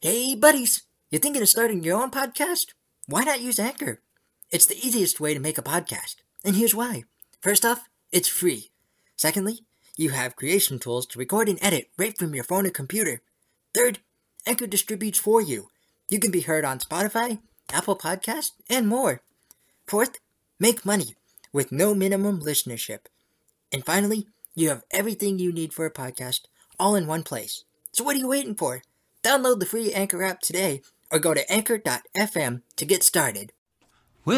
Hey, buddies! You thinking of starting your own podcast? Why not use Anchor? It's the easiest way to make a podcast, and here's why. First off, it's free. Secondly, you have creation tools to record and edit right from your phone or computer. Third, Anchor distributes for you. You can be heard on Spotify, Apple Podcast, and more. Fourth, make money with no minimum listenership. And finally, you have everything you need for a podcast all in one place. So what are you waiting for? Download the free Anchor app today or go to anchor.fm to get started. Well,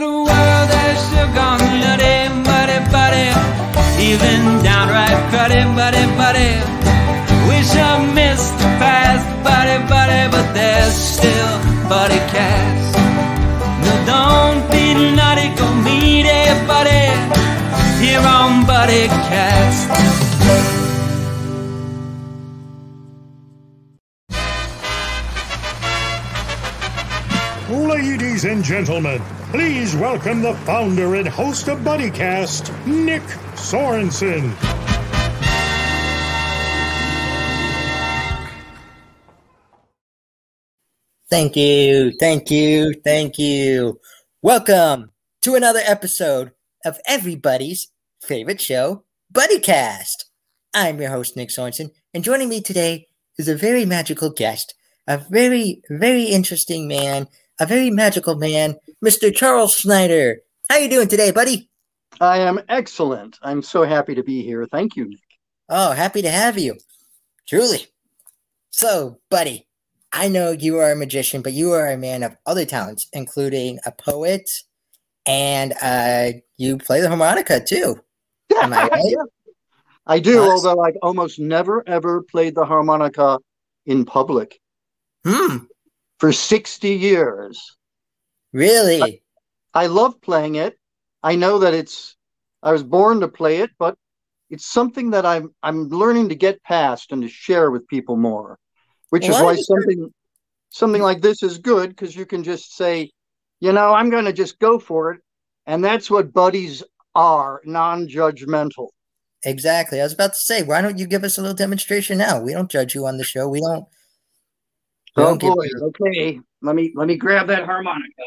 the world has still gone nutty, buddy. Even downright cruddy, buddy, buddy. Wish I missed the past, buddy, buddy, but there's still buddy cast. No, don't be nutty, go meet buddy here on Buddy Cast. Ladies and gentlemen, please welcome the founder and host of BuddyCast, Nick Sorensen. Thank you, thank you, thank you. Welcome to another episode of everybody's favorite show, BuddyCast. I'm your host, Nick Sorensen, and joining me today is a very magical guest, a very, very interesting man, a very magical man, Mr. Charles Snyder. How are you doing today, buddy? I am excellent. I'm so happy to be here. Thank you, Nick. Oh, happy to have you. Truly. So, buddy, I know you are a magician, but you are a man of other talents, including a poet, and uh, you play the harmonica too. Am I right? Yeah, I do, Nice. although I've almost never ever played the harmonica in public Hmm. For 60 years. Really? I love playing it. I know that it's I was born to play it, but it's something that I'm I'm learning to get past and to share with people more. Which is why I- something something like this is good because you can just say, you know, I'm going to just go for it, and that's what buddies are, non-judgmental. Exactly. I was about to say, why don't you give us a little demonstration now? We don't judge you on the show. We don't. Oh boy. Okay. Let me let me grab that harmonica.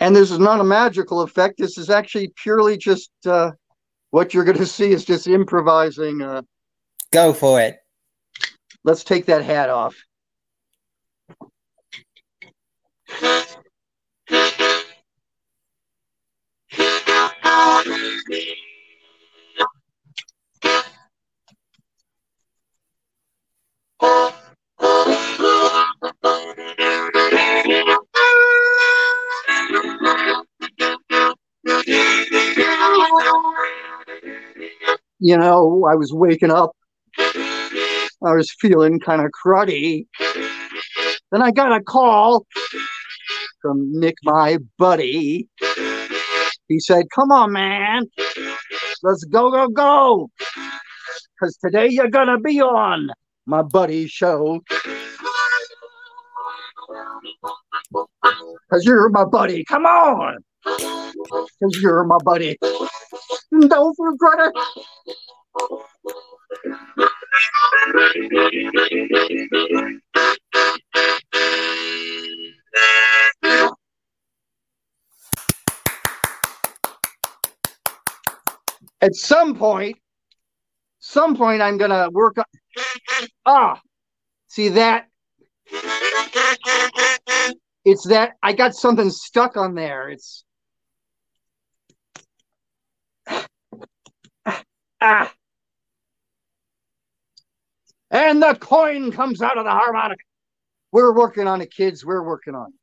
And this is not a magical effect. This is actually purely just uh, what you're going to see is just improvising. Uh, Go for it. let's take that hat off. You know, I was waking up. I was feeling kind of cruddy. Then I got a call from Nick, my buddy. He said, Come on, man. Let's go, go, go. Because today you're going to be on my buddy's show. Because you're my buddy. Come on. Because you're my buddy. Don't regret it. At some point, some point, I'm gonna work on. Ah, see that? It's that I got something stuck on there. It's ah, and the coin comes out of the harmonica. We're working on it, kids. We're working on it.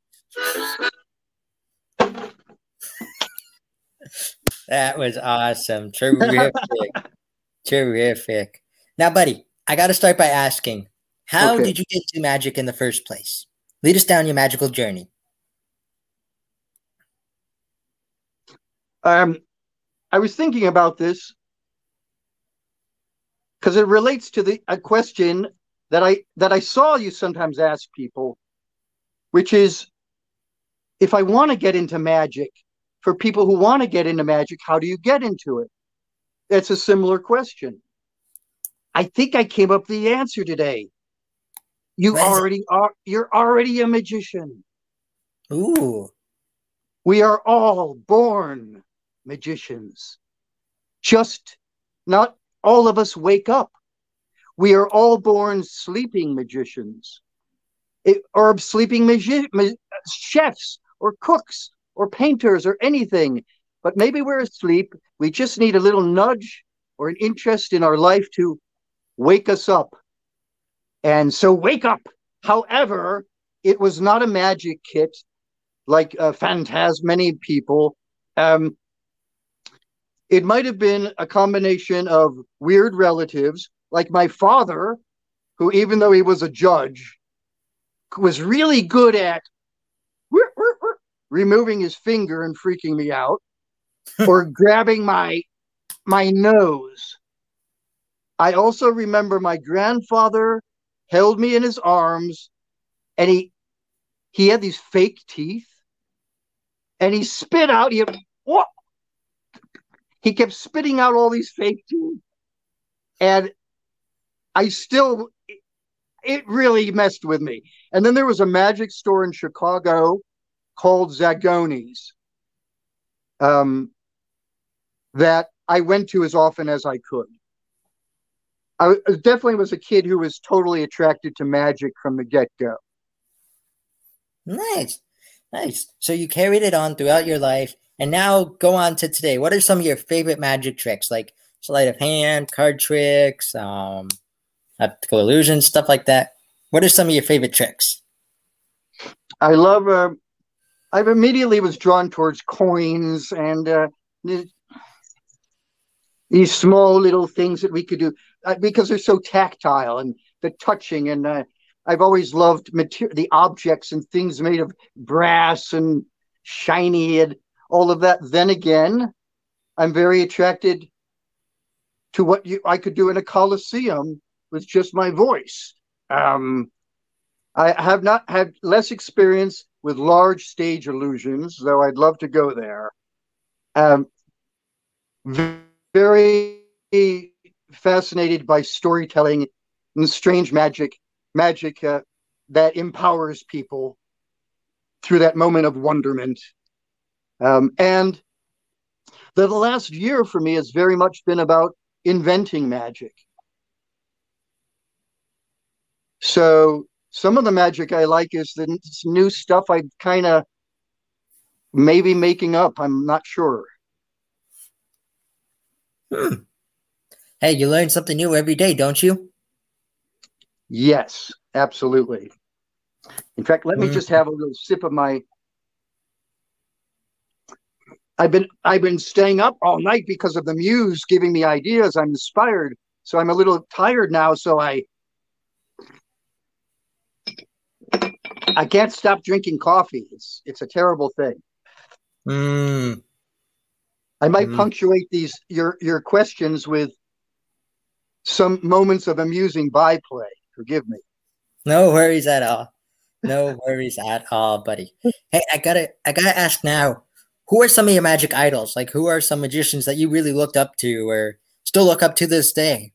That was awesome. Terrific. Terrific. Now, buddy, I got to start by asking how Okay. did you get to magic in the first place? Lead us down your magical journey. Um, I was thinking about this because it relates to the a question that I that I saw you sometimes ask people, which is if I want to get into magic, for people who want to get into magic, how do you get into it? That's a similar question. I think I came up with the answer today. You already are you're already a magician. Ooh. We are all born magicians. Just not all of us wake up. We are all born sleeping magicians, or sleeping magi- ma- chefs, or cooks, or painters, or anything. But maybe we're asleep. We just need a little nudge or an interest in our life to wake us up. And so, wake up. However, it was not a magic kit like uh, Phantas, many people. Um, it might have been a combination of weird relatives, like my father, who, even though he was a judge, was really good at removing his finger and freaking me out, or grabbing my my nose. I also remember my grandfather held me in his arms, and he he had these fake teeth, and he spit out. He had, what? He kept spitting out all these fake teeth, and I still it really messed with me. And then there was a magic store in Chicago called Zagoni's um, that I went to as often as I could. I definitely was a kid who was totally attracted to magic from the get go. Nice. Nice. So you carried it on throughout your life and now go on to today. What are some of your favorite magic tricks? Like sleight of hand, card tricks, um, optical illusions, stuff like that. What are some of your favorite tricks? I love. Uh, I immediately was drawn towards coins and uh, these small little things that we could do uh, because they're so tactile and the touching. And uh, I've always loved mater- the objects and things made of brass and shiny and all of that. Then again, I'm very attracted to what you I could do in a coliseum with just my voice. Um, I have not had less experience with large stage illusions, though I'd love to go there. Um, very fascinated by storytelling and strange magic, magic uh, that empowers people through that moment of wonderment. Um, and the, last year for me has very much been about inventing magic. So some of the magic I like is the new stuff I kind of maybe making up. I'm not sure. Hey, you learn something new every day, don't you? Yes, absolutely. In fact, let me Mm. just have a little sip of my. I've been I've been staying up all night because of the muse giving me ideas. I'm inspired, so I'm a little tired now. So I I can't stop drinking coffee. It's it's a terrible thing. Mm, I might Mhm. punctuate these your your questions with some moments of amusing byplay. Forgive me. no worries at all. No worries at all, buddy. Hey, I gotta I gotta ask now. Who are some of your magic idols? Like who are some magicians that you really looked up to or still look up to this day?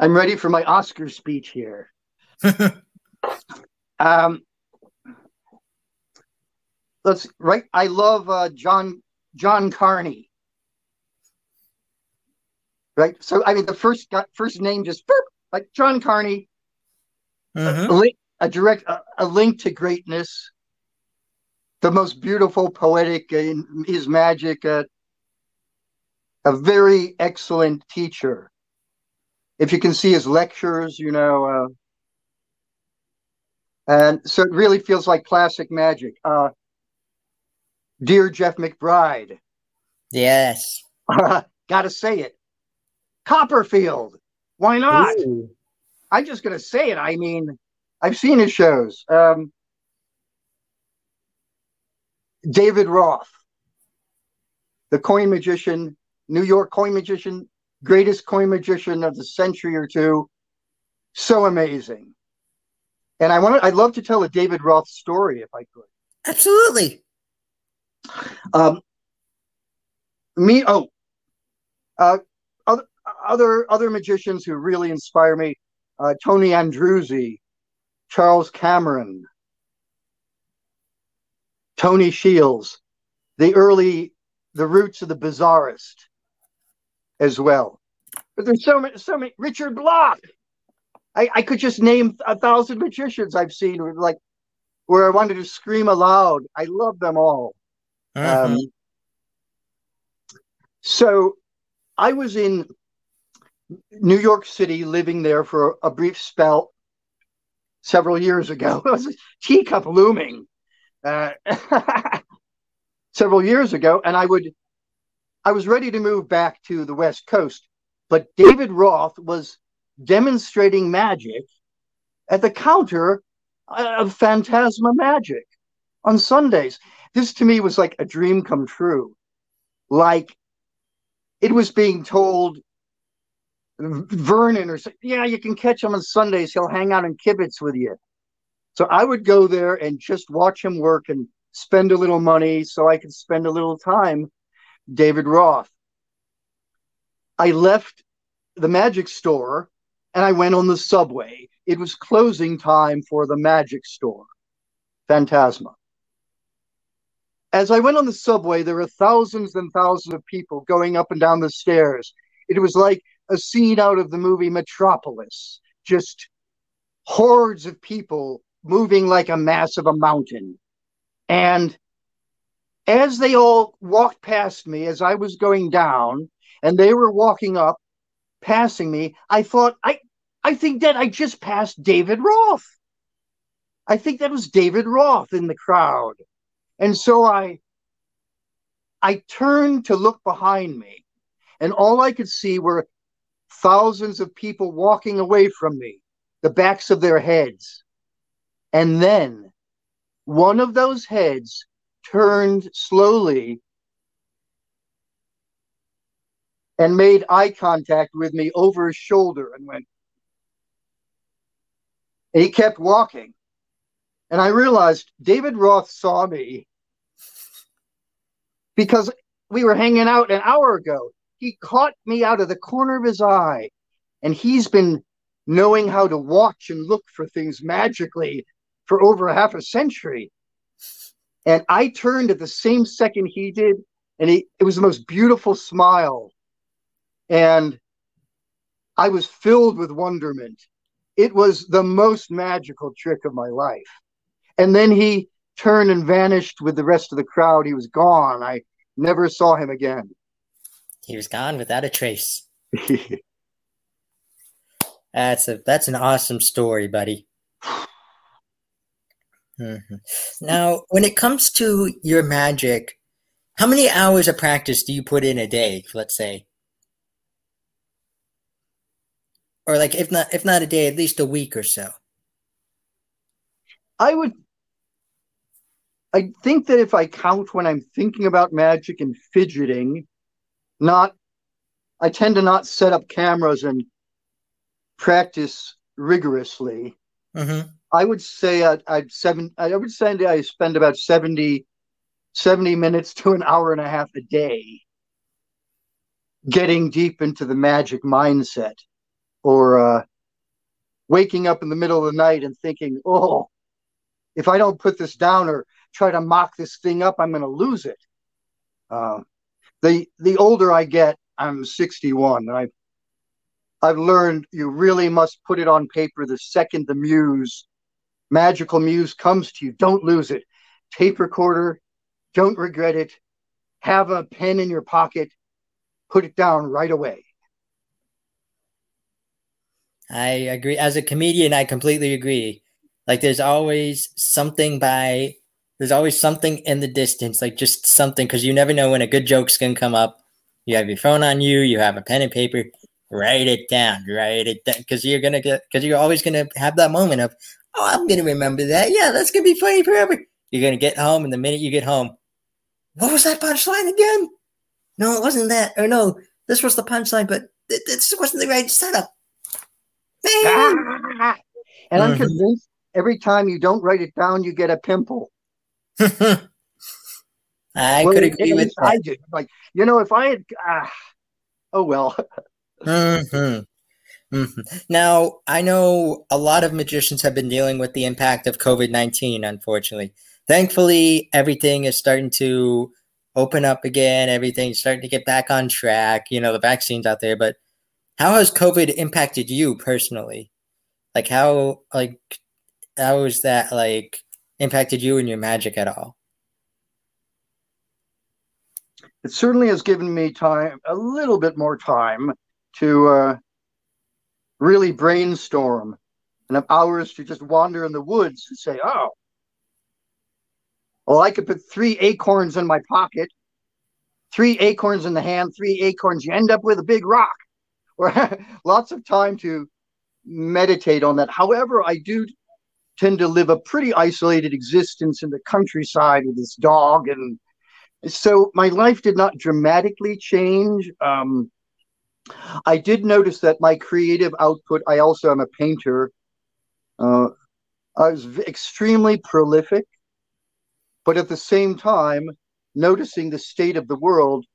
I'm ready for my Oscar speech here. Um, let's right. I love uh, John John Carney. Right. So I mean, the first got first name just boop, like John Carney. Mhm. A, direct a, a link to greatness. The most beautiful, poetic in his magic. Uh, a very excellent teacher. If you can see his lectures, you know. Uh, and so it really feels like classic magic. Uh, Dear Jeff McBride, Yes. gotta say it. Copperfield, why not? Ooh. I'm just gonna say it. I mean, I've seen his shows. Um, David Roth, the coin magician, New York coin magician, greatest coin magician of the century or two. So amazing. And I want I'd love to tell a David Roth story if I could. Absolutely. Um, me, oh, uh, other other other magicians who really inspire me: uh, Tony Andruzzi, Charles Cameron, Tony Shiels, the early, the roots of the bizarrists, as well. But there's so many, so many. Richard Block. I, I could just name a thousand magicians I've seen, like where I wanted to scream aloud. I love them all. Mhm. Um, so I was in New York City, living there for a brief spell several years ago. It was a teacup looming uh, several years ago, and I would I was ready to move back to the West Coast, but David Roth was demonstrating magic at the counter of Fantasma Magic on Sundays. This to me was like a dream come true. Like it was being told Vernon or yeah, you can catch him on Sundays. He'll hang out in kibitz with you. So I would go there and just watch him work and spend a little money so I could spend a little time. David Roth. I left the magic store and I went on the subway. It was closing time for the magic store, Fantasma. As I went on the subway, there were thousands and thousands of people going up and down the stairs. It was like a scene out of the movie Metropolis, just hordes of people moving like a mass of a mountain. And as they all walked past me as I was going down, and they were walking up, passing me, I thought, I, I think that I just passed David Roth. I think that was David Roth in the crowd. And so I I turned to look behind me, and all I could see were thousands of people walking away from me, the backs of their heads. And then one of those heads turned slowly and made eye contact with me over his shoulder and went. And he kept walking. And I realized David Roth saw me because we were hanging out an hour ago. He caught me out of the corner of his eye, and he's been knowing how to watch and look for things magically for over half a century. And I turned at the same second he did, and he, it was the most beautiful smile. And I was filled with wonderment. It was the most magical trick of my life. And then he turned and vanished with the rest of the crowd. He was gone. I never saw him again. He was gone without a trace. That's a that's an awesome story, buddy. Mhm. Now, when it comes to your magic, how many hours of practice do you put in a day? Let's say, or like if not if not a day, at least a week or so. I would. I think that if I count when I'm thinking about magic and fidgeting, not, I tend to not set up cameras and practice rigorously. hmm I would say I'd, I'd seven. I would say I spend about 70, 70 minutes to an hour and a half a day getting deep into the magic mindset, or uh, waking up in the middle of the night and thinking, "Oh, if I don't put this down or try to mock this thing up, I'm going to lose it." Um, the the older I get, I'm 61, and I've I've learned you really must put it on paper the second the muse, magical muse comes to you. Don't lose it. Tape recorder, don't regret it. Have a pen in your pocket, put it down right away. I agree. As a comedian, I completely agree. Like, there's always something by, there's always something in the distance, like just something, because you never know when a good joke's gonna come up. You have your phone on you, you have a pen and paper, write it down, write it down, because you're gonna get, because you're always gonna have that moment of, oh, I'm gonna remember that. Yeah, that's gonna be funny forever. You're gonna get home, and the minute you get home, what was that punchline again? No, it wasn't that. Or no, this was the punchline, but th- this wasn't the right setup. Man. and I'm Mhm. convinced every time you don't write it down, you get a pimple. I Well, could agree with that. I did. Like, you know, if I had, ah, oh well. hmm hmm Now, I know a lot of magicians have been dealing with the impact of COVID 19, unfortunately. Thankfully, everything is starting to open up again. Everything's starting to get back on track. You know, the vaccine's out there, but how has COVID impacted you personally? Like, how, like, how has that, like, impacted you and your magic at all? it certainly has given me time, a little bit more time to uh, really brainstorm and have hours to just wander in the woods and say, oh, well, I could put three acorns in my pocket, three acorns in the hand, three acorns, you end up with a big rock. Or lots of time to meditate on that. However, I do tend to live a pretty isolated existence in the countryside with this dog and so my life did not dramatically change. Um, I did notice that my creative output, I also am a painter. Uh, I was extremely prolific, but at the same time, noticing the state of the world,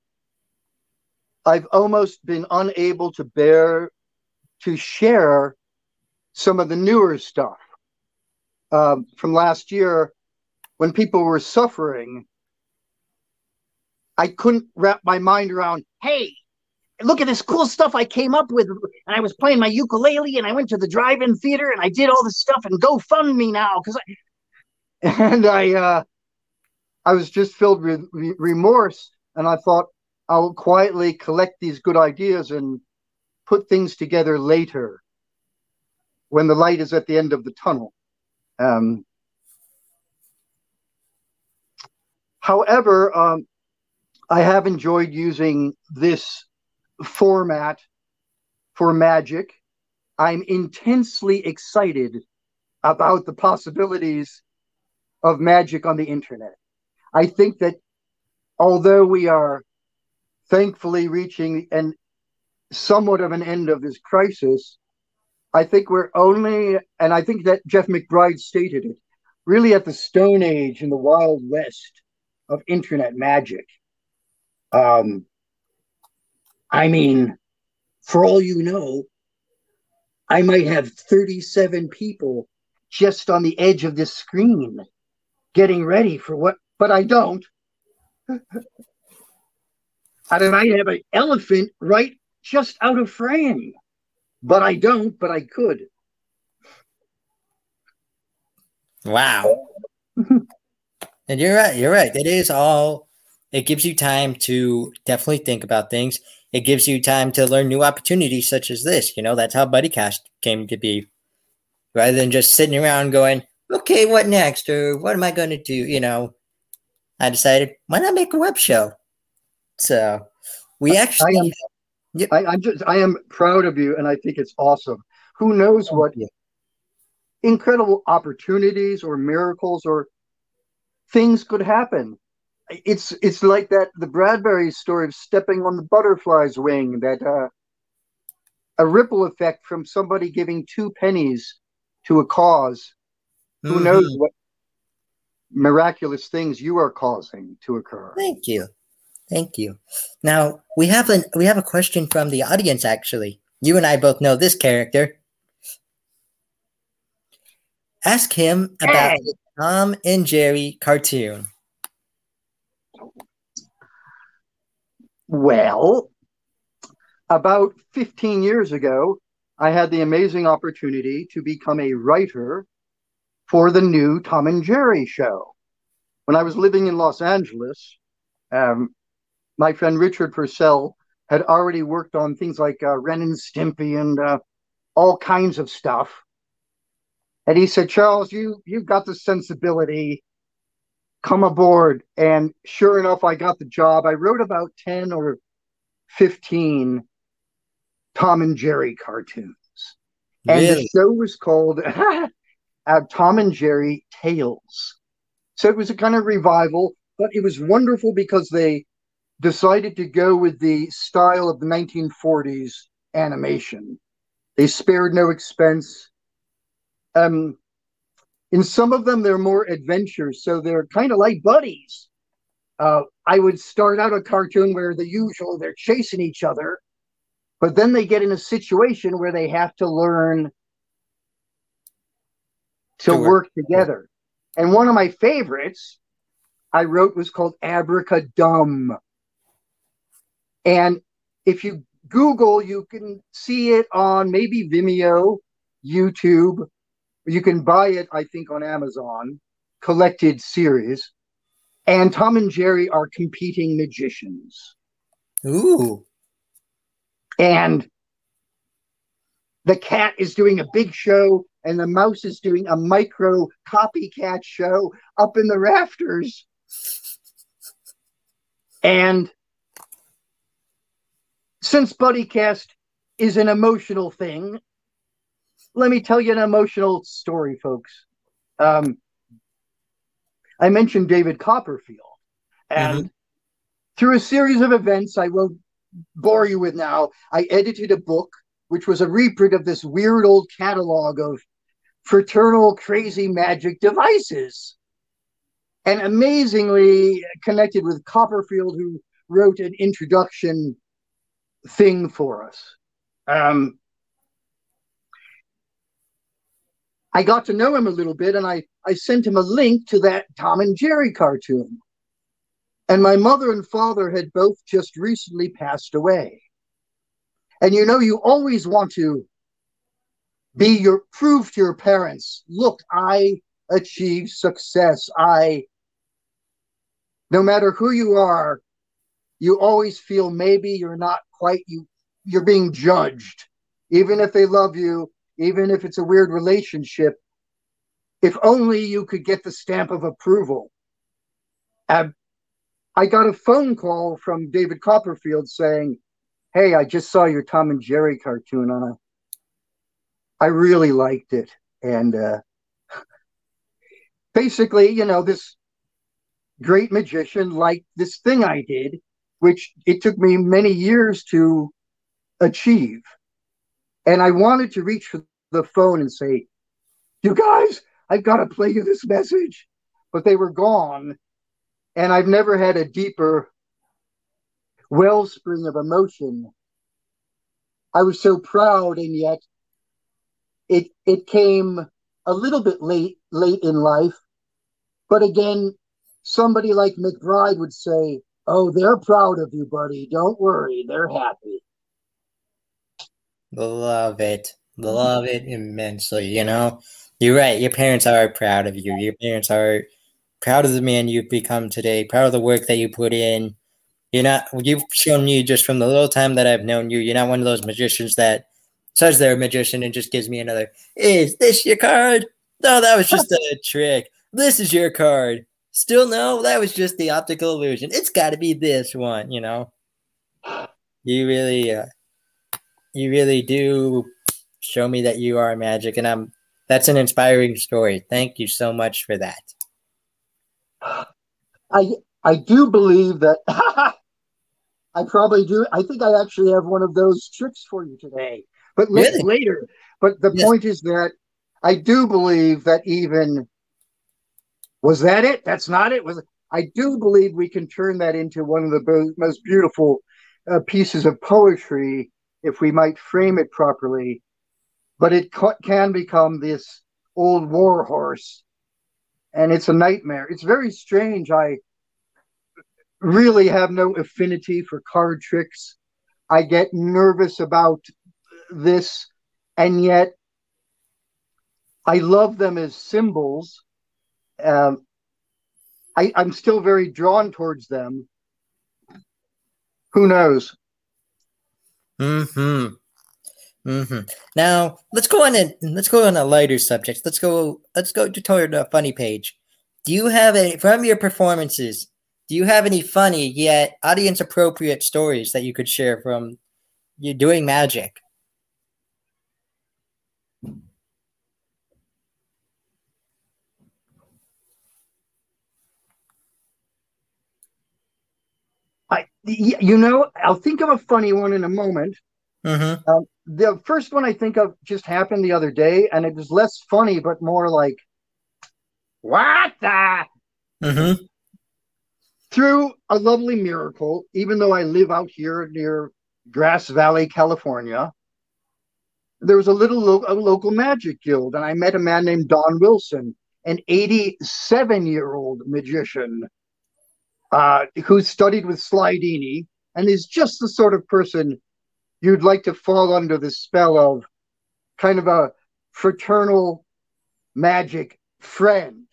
I've almost been unable to bear to share some of the newer stuff um, from last year when people were suffering. I couldn't wrap my mind around, hey, look at this cool stuff I came up with. And I was playing my ukulele and I went to the drive-in theater and I did all this stuff and go fund me now because I and I uh I was just filled with re- remorse and I thought I'll quietly collect these good ideas and put things together later when the light is at the end of the tunnel. Um, however, um, I have enjoyed using this format for magic. I'm intensely excited about the possibilities of magic on the internet. I think that although we are thankfully reaching an somewhat of an end of this crisis, I think we're only, and I think that Jeff McBride stated it, really at the Stone Age in the Wild West of internet magic. Um, I mean, for all you know, I might have 37 people just on the edge of this screen getting ready for what, but I don't. I might have an elephant right just out of frame, but I don't, but I could. Wow. and you're right. You're right. It is all, it gives you time to definitely think about things. It gives you time to learn new opportunities such as this. You know, that's how BuddyCast came to be. Rather than just sitting around going, okay, what next? Or what am I going to do? You know, I decided, why not make a web show? So we actually. I am, I, I'm just, I am proud of you, and I think it's awesome. Who knows what you. incredible opportunities or miracles or things could happen. It's it's like that the Bradbury story of stepping on the butterfly's wing. That uh, a ripple effect from somebody giving two pennies to a cause. Who Mhm. knows what miraculous things you are causing to occur? Thank you. Thank you. Now we have an we have a question from the audience actually. You and I both know this character. Ask him about Hey. the Tom and Jerry cartoon. Well, about 15 years ago, I had the amazing opportunity to become a writer for the new Tom and Jerry show. When I was living in Los Angeles, um, my friend Richard Pursel had already worked on things like uh, Ren and Stimpy and uh, all kinds of stuff. And he said, Charles, you you've got the sensibility. Come aboard. And sure enough, I got the job. I wrote about 10 or 15 Tom and Jerry cartoons. And Really? the show was called uh, Tom and Jerry Tales. So it was a kind of revival, but it was wonderful because they decided to go with the style of the 1940s animation. They spared no expense. Um, in some of them, they're more adventures, so they're kind of like buddies. Uh, I would start out a cartoon where the usual they're chasing each other, but then they get in a situation where they have to learn to To work. work together. And one of my favorites I wrote was called Abracadum. And if you Google, you can see it on maybe Vimeo, YouTube. You can buy it, I think, on Amazon, collected series. And Tom and Jerry are competing magicians. Ooh. And the cat is doing a big show, and the mouse is doing a micro copycat show up in the rafters. And since BuddyCast is an emotional thing, let me tell you an emotional story, folks. Um, I mentioned David Copperfield, and through a series of events I won't bore you with now, I edited a book which was a reprint of this weird old catalog of fraternal crazy magic devices. And amazingly connected with Copperfield, who wrote an introduction thing for us. Um, I got to know him a little bit and I, I sent him a link to that Tom and Jerry cartoon. And my mother and father had both just recently passed away. And you know, you always want to be your prove to your parents, look, I achieved success. I, no matter who you are, you always feel maybe you're not quite you you're being judged. Even if they love you even if it's a weird relationship if only you could get the stamp of approval. I got a phone call from david copperfield saying hey i just saw your tom and jerry cartoon on a i really liked it. And uh basically you know this great magician liked this thing i did which it took me many years to achieve. And I wanted to reach for the phone and say, You guys, I've got to play you this message. But they were gone. And I've never had a deeper wellspring of emotion. I was so proud, and yet it it came a little bit late late in life. But again, somebody like McBride would say, Oh, they're proud of you, buddy. Don't worry, they're happy. Love it. Love it immensely. You know, you're right. Your parents are proud of you. Your parents are proud of the man you've become today, proud of the work that you put in. You're not, you've shown me just from the little time that I've known you, you're not one of those magicians that says they're a magician and just gives me another, is this your card? No, that was just a trick. This is your card. Still no, that was just the optical illusion. It's got to be this one, you know. You really, uh, you really do show me that you are magic, and I'm. That's an inspiring story. Thank you so much for that. I I do believe that I probably do. I think I actually have one of those tricks for you today, but Really? later. But the Yes. point is that I do believe that even was that it? That's not it. Was I do believe we can turn that into one of the most beautiful uh, pieces of poetry if we might frame it properly. But it ca- can become this old war horse, and it's a nightmare. It's very strange. I really have no affinity for card tricks. I get nervous about this, and yet I love them as symbols. Um, I, I'm still very drawn towards them. Who knows? Hmm. Hmm. Now let's go on a let's go on a lighter subject. Let's go let's go to toward a funny page. Do you have any from your performances? Do you have any funny yet audience appropriate stories that you could share from you doing magic? I, you know, I'll think of a funny one in a moment. Mm-hmm. Um, the first one I think of just happened the other day, and it was less funny, but more like what the? Mm-hmm. Through a lovely miracle, even though I live out here near Grass Valley, California, there was a little lo- a local magic guild, and I met a man named Don Wilson, an 87 year old magician uh, who studied with Slydini and is just the sort of person you'd like to fall under the spell of kind of a fraternal magic friend,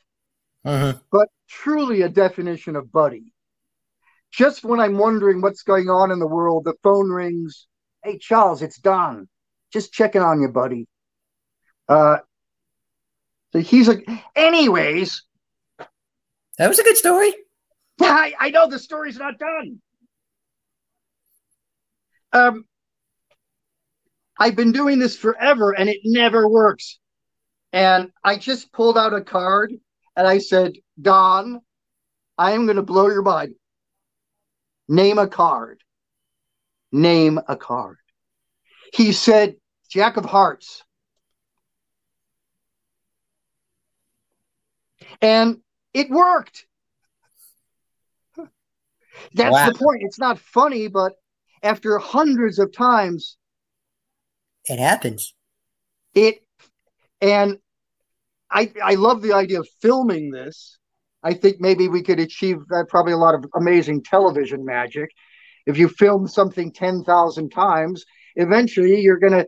Mm-hmm. but truly a definition of buddy. Just when I'm wondering what's going on in the world, the phone rings. Hey, Charles, it's Don. Just checking on you, buddy. Uh, so he's like, anyways, That was a good story. I, I know the story's not done. Um, I've been doing this forever and it never works. And I just pulled out a card and I said, Don, I am going to blow your mind. Name a card. Name a card. He said, Jack of Hearts. And it worked. That's Wow. the point. It's not funny, but after hundreds of times, It happens. it and I I love the idea of filming this. I think maybe we could achieve uh, probably a lot of amazing television magic. If you film something 10,000 times, eventually you're going to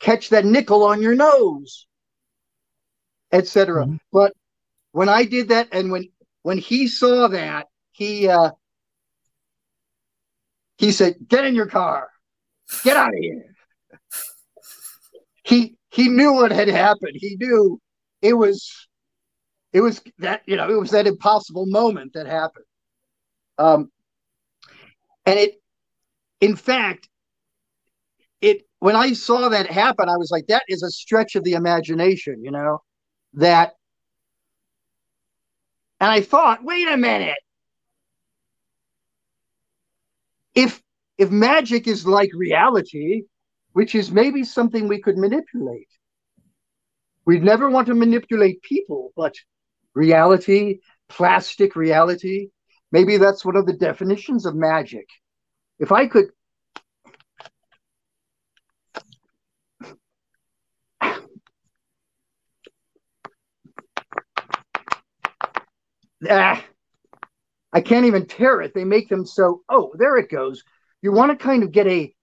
catch that nickel on your nose, etc. Mhm. But when I did that and when when he saw that, he uh he said, "Get in your car. Get out of here." he he knew what had happened. He knew it was it was that you know it was that impossible moment that happened. Um, and it, in fact, it when I saw that happen, I was like, that is a stretch of the imagination, you know, that. And I thought, wait a minute. If if magic is like reality, which is maybe something we could manipulate. We'd never want to manipulate people, but reality, plastic reality, maybe that's one of the definitions of magic. If I could. Ah, I can't even tear it. They make them so. Oh, there it goes. You want to kind of get a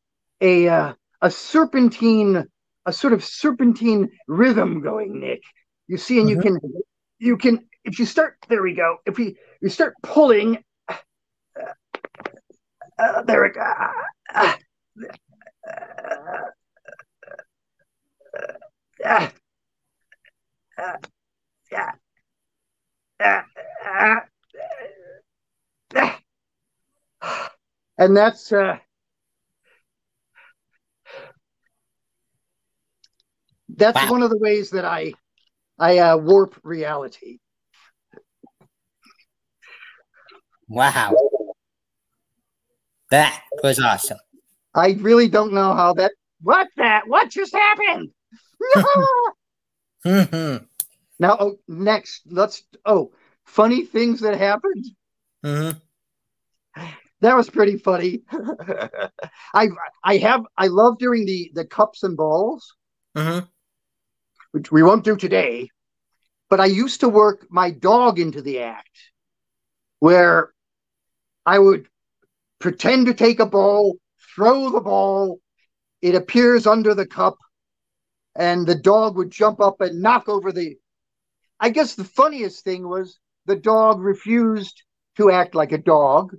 a uh, a serpentine, a sort of serpentine rhythm going, Nick. You see, and you can, you can, if you start, there we go. If you you start pulling, uh, uh, there it go. Uh, uh, uh, yeah. Uh, uh, uh, and that's uh that's Wow. one of the ways that I I uh, warp reality. Wow. That was awesome. I really don't know how that. What that? What just happened? Mm-hmm. now, oh, next, let's. Oh, funny things that happened. Mm-hmm. That was pretty funny. I I have I love doing the the cups and balls, Mm-hmm. which we won't do today. But I used to work my dog into the act, where I would pretend to take a ball, throw the ball, it appears under the cup, and the dog would jump up and knock over the. I guess the funniest thing was the dog refused to act like a dog.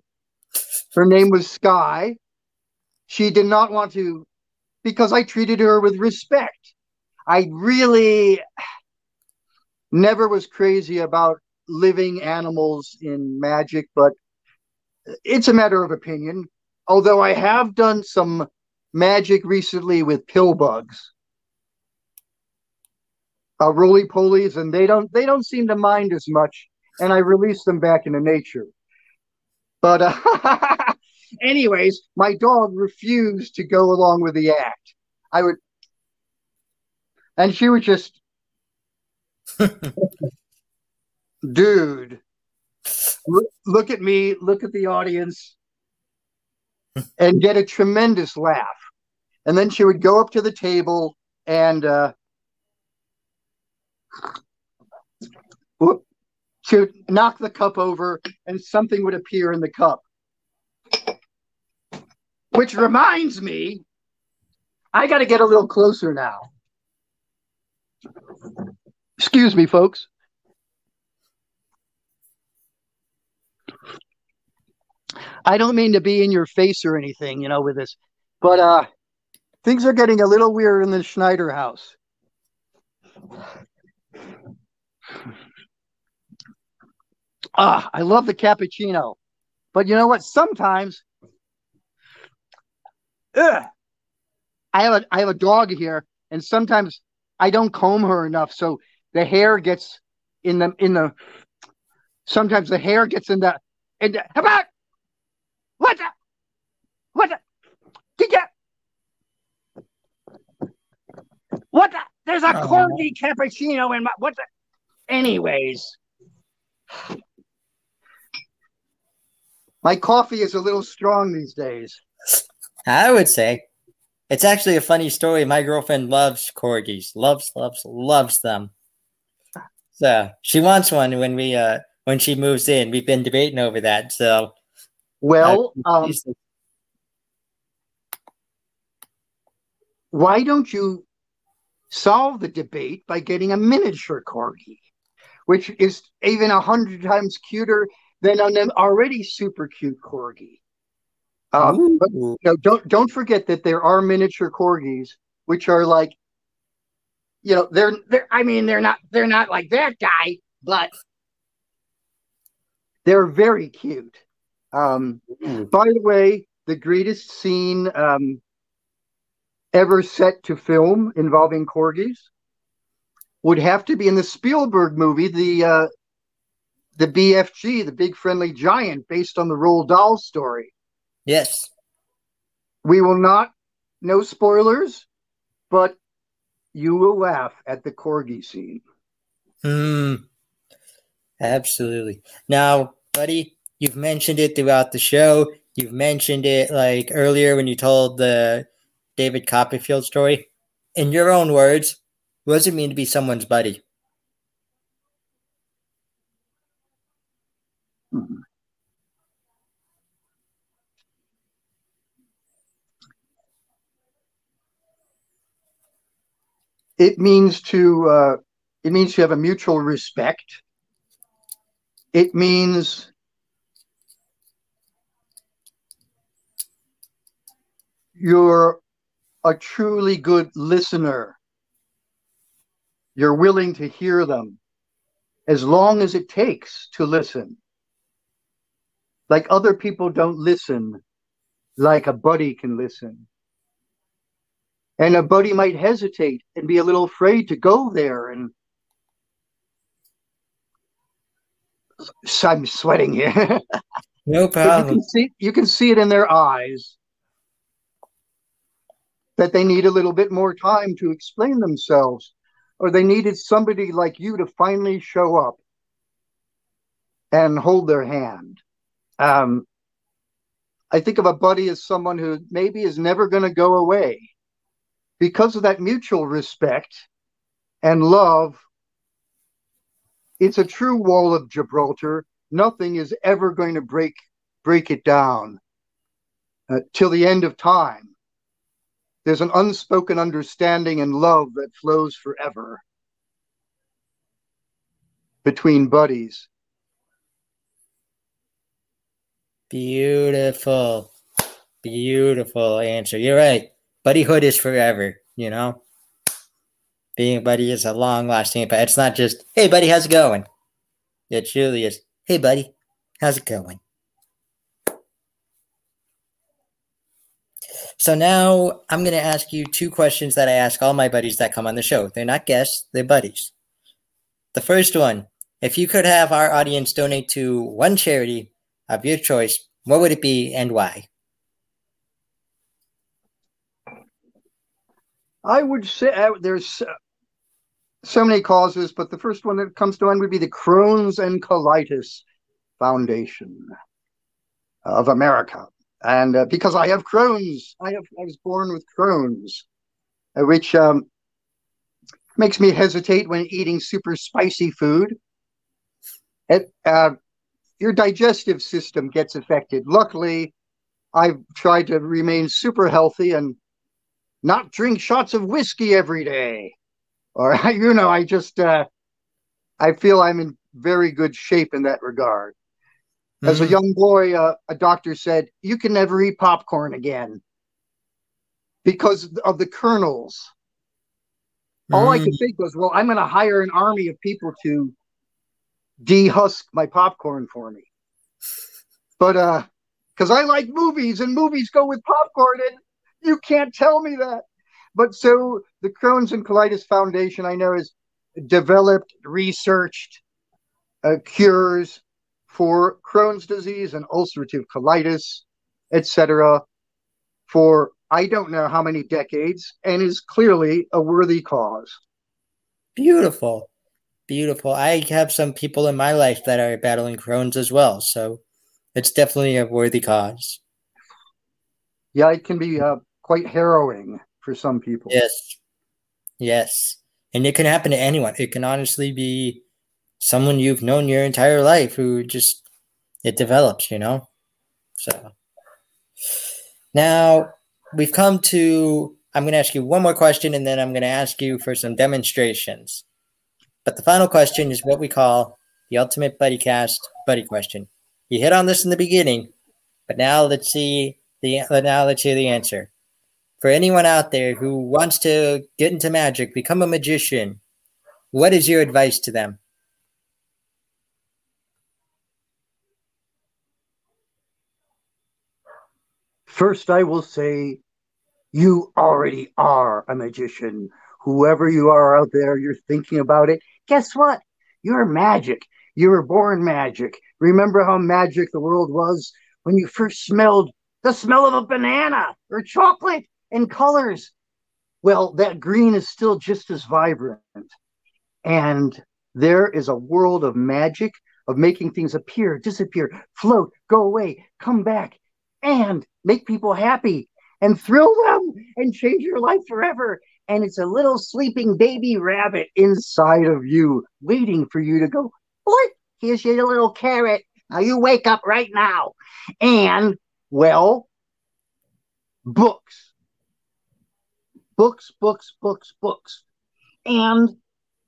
Her name was Sky. She did not want to, because I treated her with respect. I really never was crazy about living animals in magic, but it's a matter of opinion. Although I have done some magic recently with pill bugs, uh, roly polies, and they don't they don't seem to mind as much. And I release them back into nature. But uh, anyways, my dog refused to go along with the act. I would, and she would just dude, look, at me, look at the audience, and get a tremendous laugh. And then she would go up to the table and uh, whoop, would knock the cup over, and something would appear in the cup. Which reminds me, I got to get a little closer now. Excuse me, folks. I don't mean to be in your face or anything, you know, with this, but uh things are getting a little weird in the Schneider house. Ah, I love the cappuccino. But you know what? Sometimes ugh, I have a I have a dog here, and sometimes I don't comb her enough, so the hair gets in the in the. Sometimes the hair gets in the in the. How about what? The, what? The, did you? What? The, there's a corgi cappuccino in my. What? The, anyways, my coffee is a little strong these days. I would say it's actually a funny story. My girlfriend loves corgis, loves, loves, loves them. So she wants one when we uh when she moves in. We've been debating over that. So Well, uh, um, why don't you solve the debate by getting a miniature corgi, which is even a hundred times cuter than on an already super cute corgi? Um, but Ooh. no, don't don't forget that there are miniature corgis which are like, you know, they're they're. I mean, they're not they're not like that guy, but they're very cute. Um, by the way, the greatest scene um, ever set to film involving corgis would have to be in the Spielberg movie, the uh, the BFG, the Big Friendly Giant, based on the Roald Dahl story. yes. We will not, no spoilers, but you will laugh at the corgi scene. Hmm. Absolutely. Now, buddy, you've mentioned it throughout the show. You've mentioned it like earlier when you told the David Copperfield story. In your own words, what does it mean to be someone's buddy? It means to uh, it means to have a mutual respect. It means you're a truly good listener. You're willing to hear them as long as it takes to listen. Like other people don't listen like a buddy can listen. And a buddy might hesitate and be a little afraid to go there. And I'm sweating here. No But you problem. can see you can see it in their eyes that they need a little bit more time to explain themselves or they needed somebody like you to finally show up and hold their hand um, i think of a buddy as someone who maybe is never going to go away because of that mutual respect and love it's a true wall of gibraltar nothing is ever going to break break it down uh, till the end of time. There's an unspoken understanding and love that flows forever between buddies. Beautiful. Beautiful answer. You're right. Buddyhood is forever, you know? Being a buddy is a long lasting, but it's not just, hey, buddy, how's it going? It truly is, hey, buddy, how's it going? So now I'm going to ask you two questions that I ask all my buddies that come on the show. They're not guests, they're buddies. The first one if you could have our audience donate to one charity of your choice, what would it be and why? I would say uh, there's so many causes, but the first one that comes to mind would be the Crohn's and Colitis Foundation of America. And uh, because I have Crohn's, I have I was born with Crohn's, uh, which um, makes me hesitate when eating super spicy food. It, uh, your digestive system gets affected. Luckily, I've tried to remain super healthy and not drink shots of whiskey every day. Or you know, I just uh, I feel I'm in very good shape in that regard. As a Mhm. young boy, uh, a doctor said, You can never eat popcorn again because of the kernels. All I could Mm. think was, Well, I'm going to hire an army of people to dehusk my popcorn for me. But, uh, because I like movies and movies go with popcorn, and you can't tell me that. But so the Crohn's and Colitis Foundation, I know, has developed, researched uh, cures for Crohn's disease and ulcerative colitis, etc., for I don't know how many decades, and is clearly a worthy cause. Beautiful. Beautiful. I have some people in my life that are battling Crohn's as well, so it's definitely a worthy cause. Yeah, it can be uh, quite harrowing for some people. Yes. Yes. And it can happen to anyone. It can honestly be someone you've known your entire life who just it develops, you know? So now we've come to I'm going to ask you one more question and then I'm going to ask you for some demonstrations. But the final question is what we call the ultimate buddy cast buddy question. You hit on this in the beginning, but now let's see the now let's hear the answer. For anyone out there who wants to get into magic, become a magician, what is your advice to them? First, I will say, you already are a magician. Whoever you are out there, you're thinking about it. Guess what? You're magic. You were born magic. Remember how magic the world was when you first smelled the smell of a banana or chocolate and colors? Well, that green is still just as vibrant. And there is a world of magic, of making things appear, disappear, float, go away, come back, and make people happy and thrill them and change your life forever. And it's a little sleeping baby rabbit inside of you, waiting for you to go, What? Here's your little carrot. Now you wake up right now. And, well, books. Books, books, books, books. And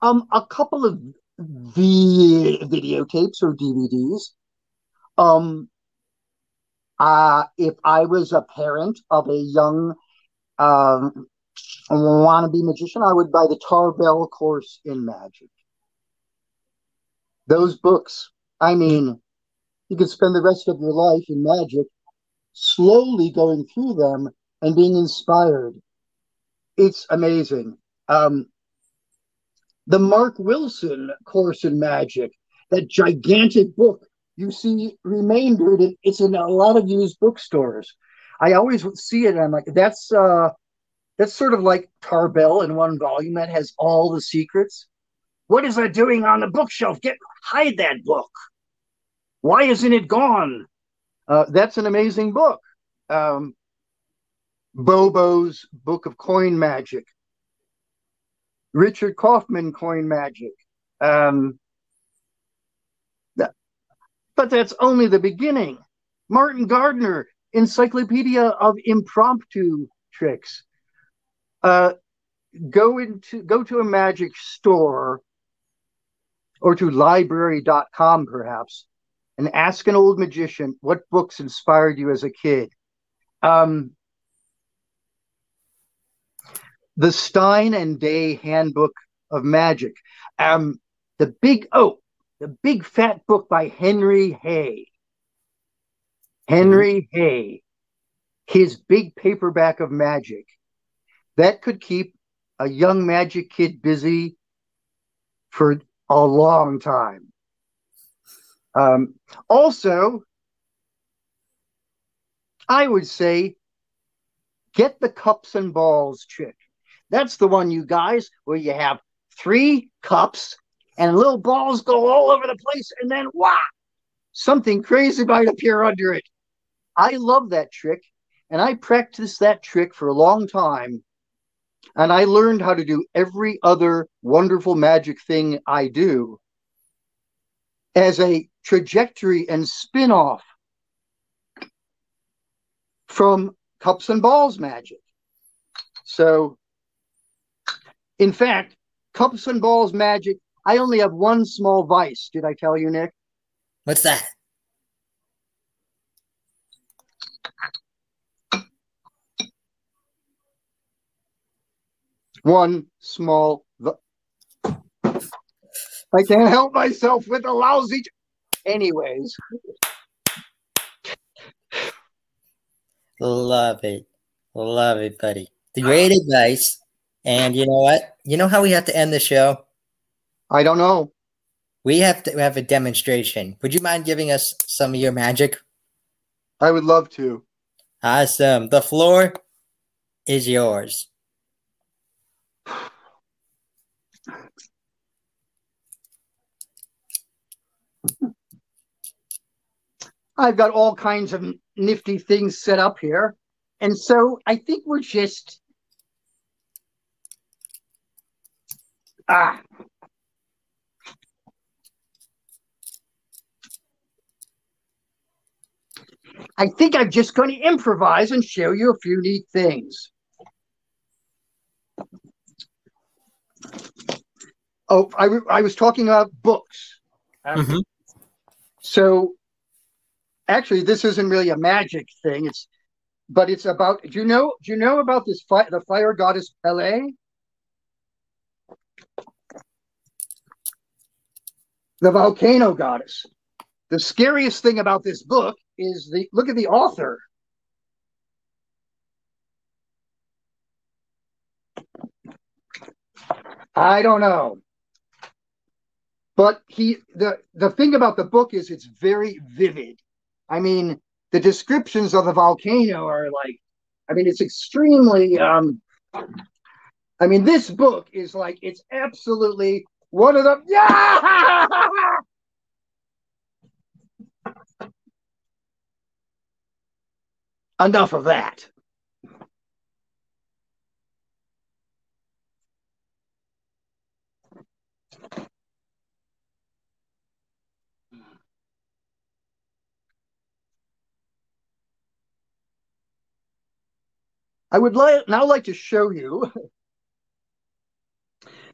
um, a couple of v- videotapes or DVDs. Um, uh, if I was a parent of a young um, wannabe magician, I would buy the Tarbell course in magic. Those books, I mean, you could spend the rest of your life in magic, slowly going through them and being inspired. It's amazing. Um, the Mark Wilson course in magic, that gigantic book you see remaindered. It, it's in a lot of used bookstores. I always see it, and I'm like, that's uh, that's sort of like Tarbell in one volume that has all the secrets. What is that doing on the bookshelf? Get hide that book. Why isn't it gone? Uh, that's an amazing book. Um, Bobo's Book of Coin Magic. Richard Kaufman Coin Magic. Um, but that's only the beginning. Martin Gardner, Encyclopedia of Impromptu Tricks. Uh, go into go to a magic store or to lybrary.com perhaps and ask an old magician what books inspired you as a kid. Um, the Stein and Day Handbook of Magic. Um, the big oh, the big fat book by Henry Hay. Henry Hay, his big paperback of magic. That could keep a young magic kid busy for a long time. Um, also, I would say get the cups and balls trick. That's the one, you guys, where you have three cups and little balls go all over the place, and then wow, something crazy might appear under it. I love that trick, and I practiced that trick for a long time. And I learned how to do every other wonderful magic thing I do as a trajectory and spin off from cups and balls magic. So, in fact, cups and balls magic, I only have one small vice. Did I tell you, Nick? What's that? One small. Vi- I can't help myself with the lousy. Anyways, Love it. Love it, buddy. The great advice. And you know what? You know how we have to end the show? I don't know. We have to have a demonstration. Would you mind giving us some of your magic? I would love to. Awesome. The floor is yours. I've got all kinds of nifty things set up here. And so I think we're just. Ah. I think I'm just going to improvise and show you a few neat things. Oh, I, I was talking about books. Um, Mhm. So actually this isn't really a magic thing it's but it's about do you know do you know about this fi- the fire goddess Pele? The volcano goddess. The scariest thing about this book is the look at the author. I don't know. But he the the thing about the book is it's very vivid. I mean, the descriptions of the volcano are like, I mean, it's extremely. Um, I mean, this book is like it's absolutely one of the. Yeah! Enough of that. I would li- now like to show you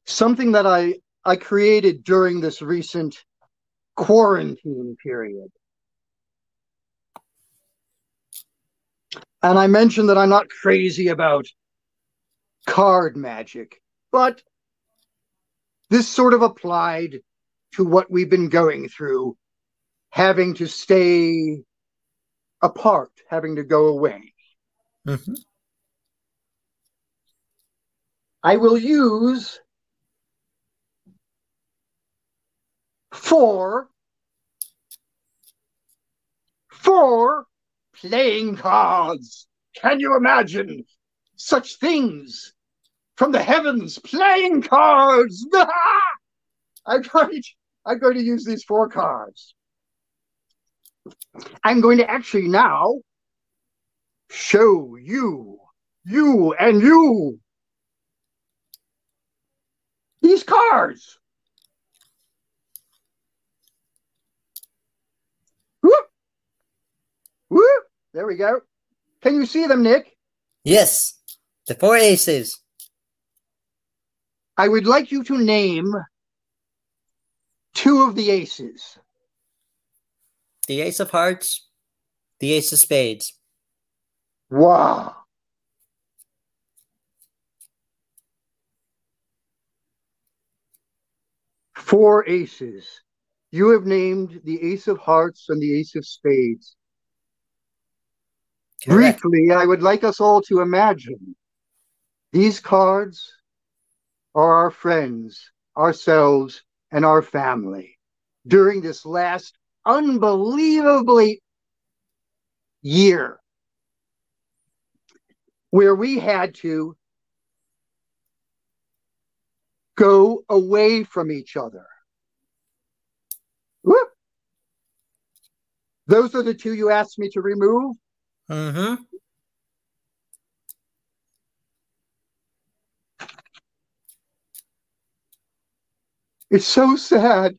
something that I I created during this recent quarantine period. And I mentioned that I'm not crazy about card magic, but this sort of applied to what we've been going through, having to stay apart, having to go away. Mhm. I will use four four playing cards. Can you imagine such things from the heavens? Playing cards. I'm going to, I'm going to use these four cards. I'm going to actually now show you, you and you these cards. Whoop. Whoop. There we go. Can you see them, Nick? Yes. The four aces. I would like you to name two of the aces. The ace of hearts. The ace of spades. Wow. Four aces. You have named the ace of hearts and the ace of spades. Briefly, I would like us all to imagine these cards are our friends, ourselves, and our family during this last unbelievably year where we had to go away from each other. Whoop. Those are the two you asked me to remove. Mm-hmm. It's so sad.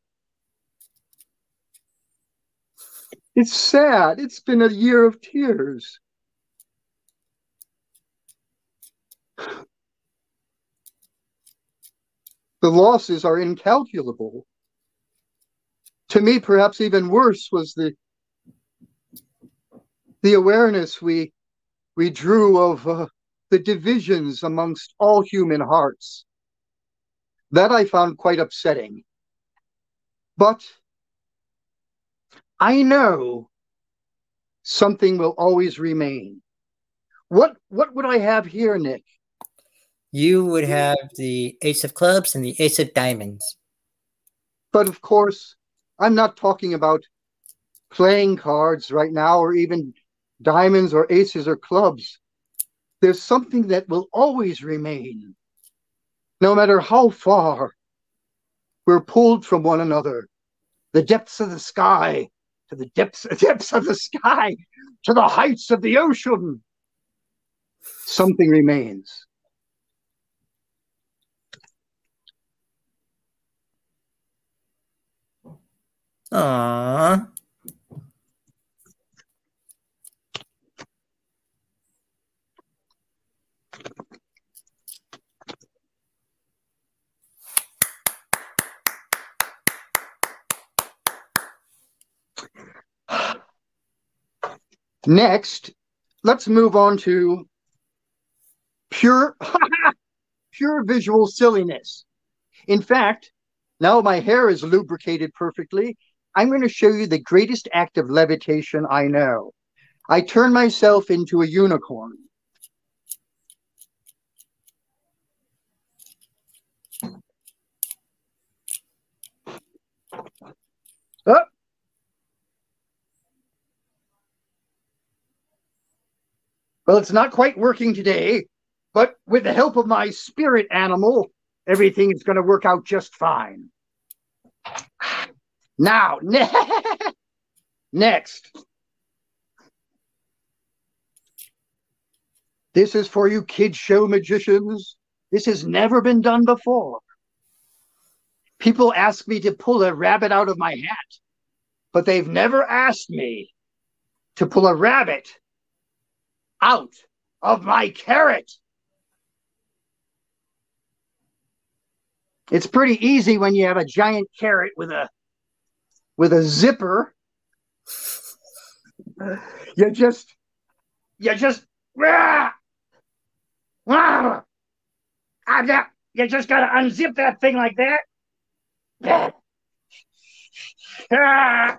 It's sad. It's been a year of tears. The losses are incalculable. To me, perhaps even worse was the the awareness we we drew of uh, the divisions amongst all human hearts. That I found quite upsetting. But I know something will always remain. What what would I have here, Nick? You would have the ace of clubs and the ace of diamonds. But of course, I'm not talking about playing cards right now or even diamonds or aces or clubs. There's something that will always remain. No matter how far we're pulled from one another, the depths of the sky, to the depths, depths of the sky, to the heights of the ocean, something remains. Aww. Next, let's move on to pure pure visual silliness. In fact, now my hair is lubricated perfectly, I'm going to show you the greatest act of levitation I know. I turn myself into a unicorn. Oh. Well, it's not quite working today, but with the help of my spirit animal, everything is going to work out just fine. Now, ne- next. This is for you kid show magicians. This has never been done before. People ask me to pull a rabbit out of my hat, but they've never asked me to pull a rabbit out of my carrot. It's pretty easy when you have a giant carrot with a with a zipper. You just you just rah, rah, ah, you just gotta unzip that thing like that. Ah.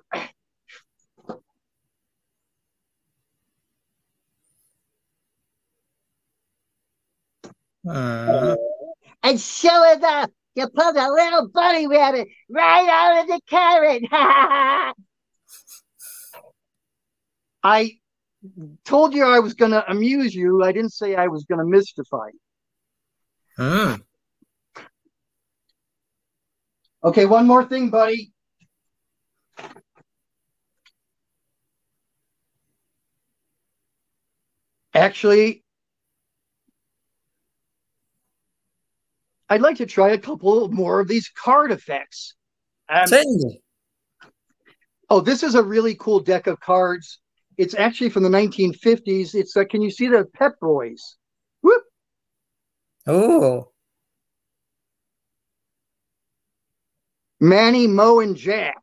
Uh, And sure enough, you pulled a little bunny rabbit right out of the carrot. I told you I was gonna amuse you. I didn't say I was gonna mystify you. Okay, one more thing, buddy. Actually, I'd like to try a couple more of these card effects. Um, oh, this is a really cool deck of cards. It's actually from the 1950s. It's uh, can you see the Pep Boys? Whoop! Oh. Manny, Moe, and Jack.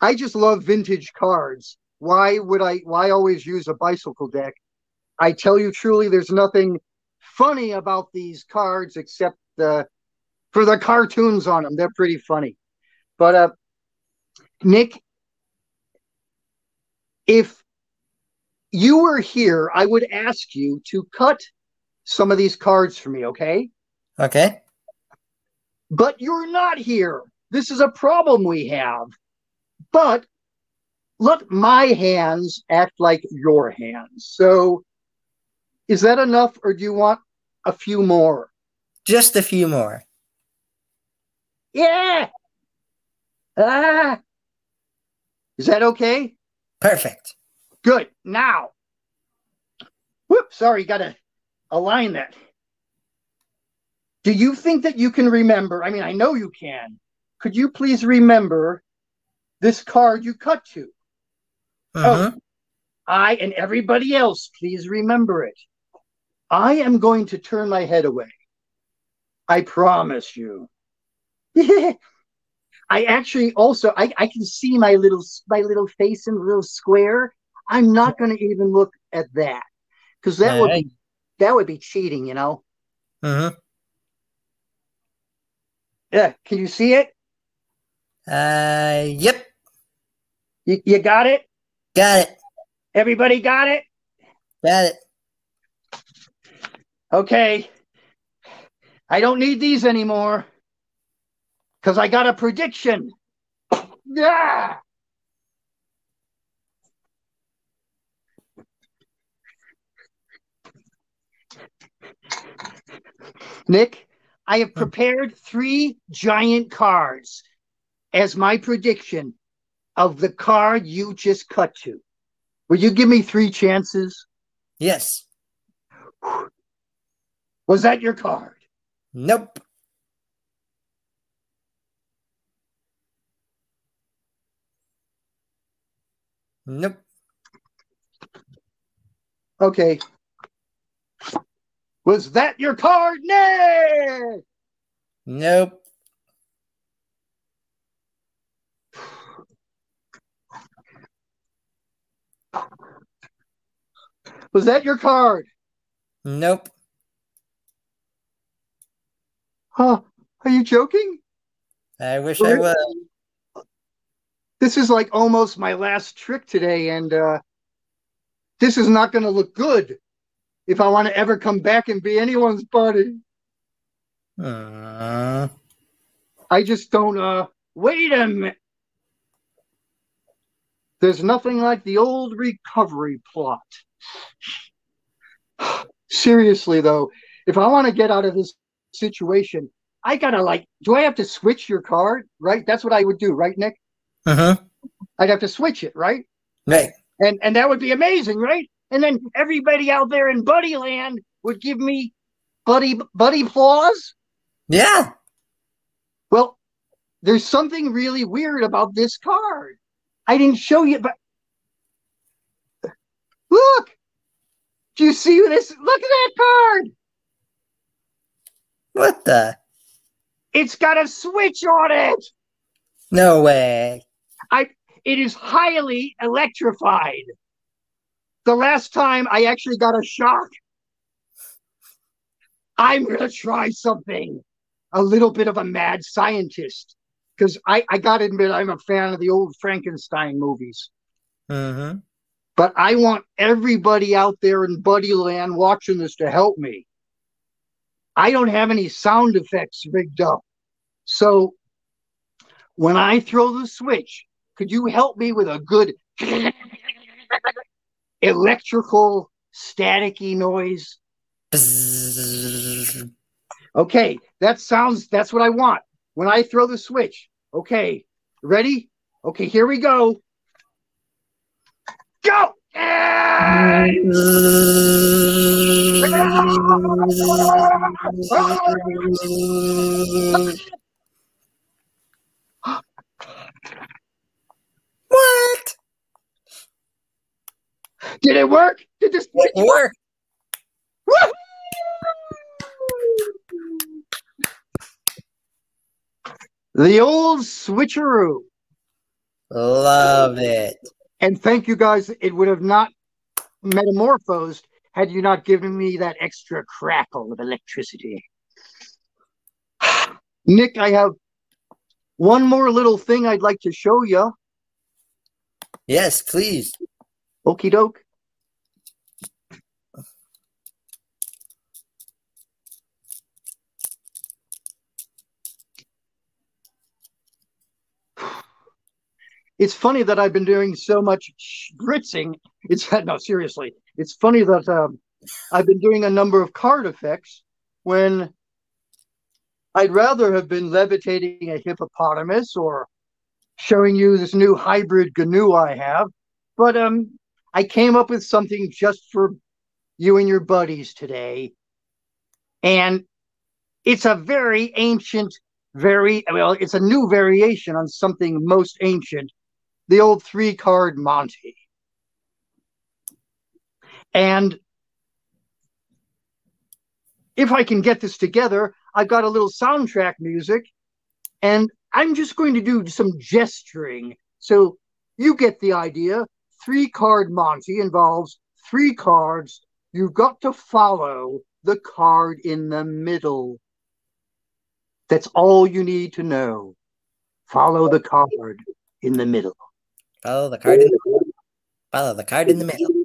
I just love vintage cards. Why would I? Why always use a bicycle deck? I tell you truly, there's nothing funny about these cards except the for the cartoons on them. They're pretty funny. But uh, Nick, if you were here, I would ask you to cut some of these cards for me. Okay? Okay. but you're not here. This is a problem we have. But let my hands act like your hands. So is that enough, or do you want a few more. Just a few more. Yeah. Ah. Is that okay? Perfect. Good. Now, whoop, sorry, gotta align that. Do you think that you can remember? I mean, I know you can. Could you please remember this card you cut to? Mhm. I and everybody else, please remember it. I am going to turn my head away. I promise you. I actually also I, I can see my little my little face in the little square. I'm not going to even look at that because that would be, that would be cheating, you know. Mhm. Yeah, can you see it? Uh, yep. You, you got it. Got it. Everybody got it. Got it. Okay. I don't need these anymore because I got a prediction. Yeah. Nick, I have prepared three giant cards as my prediction of the card you just cut to. Will you give me three chances? Yes. Was that your card? Nope. Nope. Okay. Was that your card? Nay! Nope. Was that your card? Nope. Huh? Are you joking? I wish I was. This is like almost my last trick today, and uh, this is not going to look good if I want to ever come back and be anyone's buddy. Uh, I just don't. Uh, wait a minute. There's nothing like the old recovery plot. Seriously, though, if I want to get out of this situation, I gotta like. Do I have to switch your card? Right. That's what I would do, right, Nick? uh-huh. I'd have to switch it, right? Right. And and that would be amazing, right? And then everybody out there in Buddy Land would give me Buddy Buddy applause. Yeah. Well, there's something really weird about this card. I didn't show you, but look. Do you see this? Look at that card. What the? It's got a switch on it. No way. I it is highly electrified. The last time I actually got a shock, I'm going to try something. A little bit of a mad scientist. Because I, I got to admit, I'm a fan of the old Frankenstein movies. Mm-hmm. But I want everybody out there in Buddy Land watching this to help me. I don't have any sound effects rigged up. So when I throw the switch, could you help me with a good electrical staticky noise? Okay, that sounds that's what I want. When I throw the switch. Okay, ready? Okay, here we go. Go! What? Did it work? Did this switch It worked. The old switcheroo. Love it. And thank you guys. It would have not metamorphosed had you not given me that extra crackle of electricity. Nick, I have one more little thing I'd like to show you. Yes, please. Okie doke. It's funny that I've been doing so much spritzing. It's no, seriously. It's funny that um, I've been doing a number of card effects when I'd rather have been levitating a hippopotamus or showing you this new hybrid GNU I have. But um, I came up with something just for you and your buddies today. And it's a very ancient, very well, it's a new variation on something most ancient, the old three card Monty. And if I can get this together, I've got a little soundtrack music, and I'm just going to do some gesturing. So you get the idea. Three card Monty involves three cards. You've got to follow the card in the middle. That's all you need to know. Follow the card in the middle. Follow the card in the follow the card in the middle.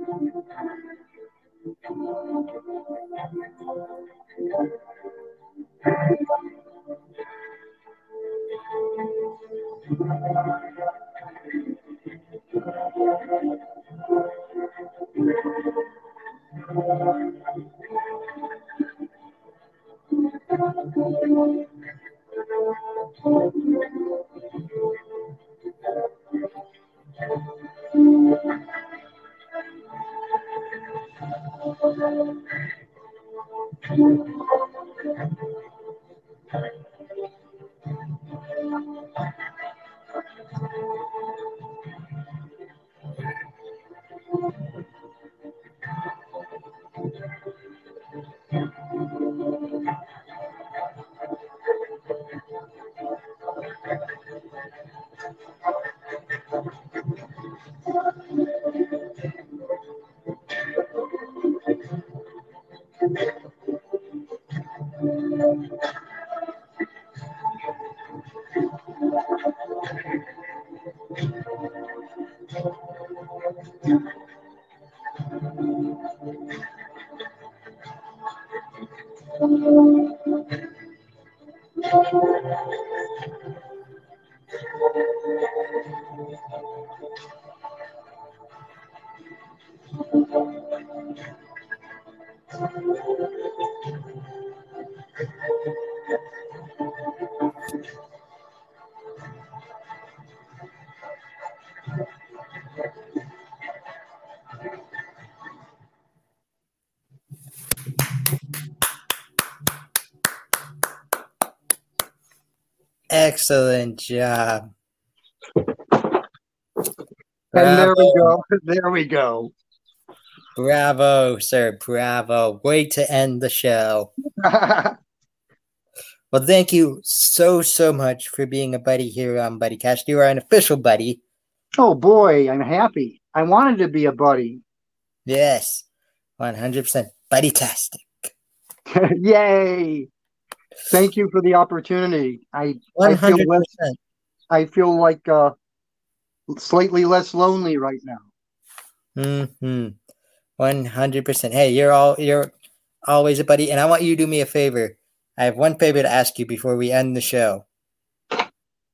Excellent job. And there we go. There we go. Bravo, sir. Bravo. Way to end the show. Well, thank you so, so much for being a buddy here on BuddyCast. You are an official buddy. oh boy, I'm happy. I wanted to be a buddy. Yes. 100% buddy-tastic. Yay! Thank you for the opportunity. I I 100%. feel less, I feel like uh, slightly less lonely right now. Mm-hmm. 100%. Hey, you're all you're always a buddy and I want you to do me a favor. I have one favor to ask you before we end the show.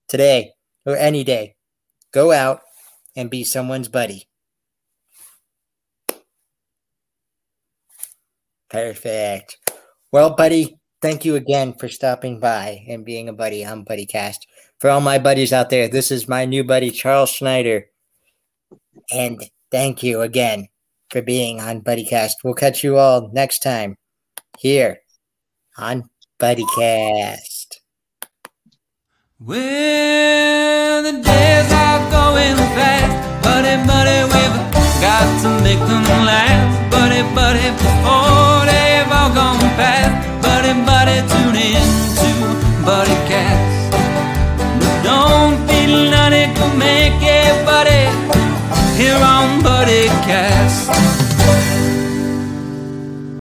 Today or any day, go out and be someone's buddy. Perfect. Well, buddy, thank you again for stopping by and being a buddy on BuddyCast. For all my buddies out there, this is my new buddy, Charles Schneider. And thank you again for being on BuddyCast. We'll catch you all next time here on BuddyCast. Well, the days are going fast, buddy, buddy, we've got to make them last, buddy, buddy, before they've all gone past, buddy, buddy, tune in to Buddy Cast. But don't be nutty, go make it, buddy, here on Buddy Cast.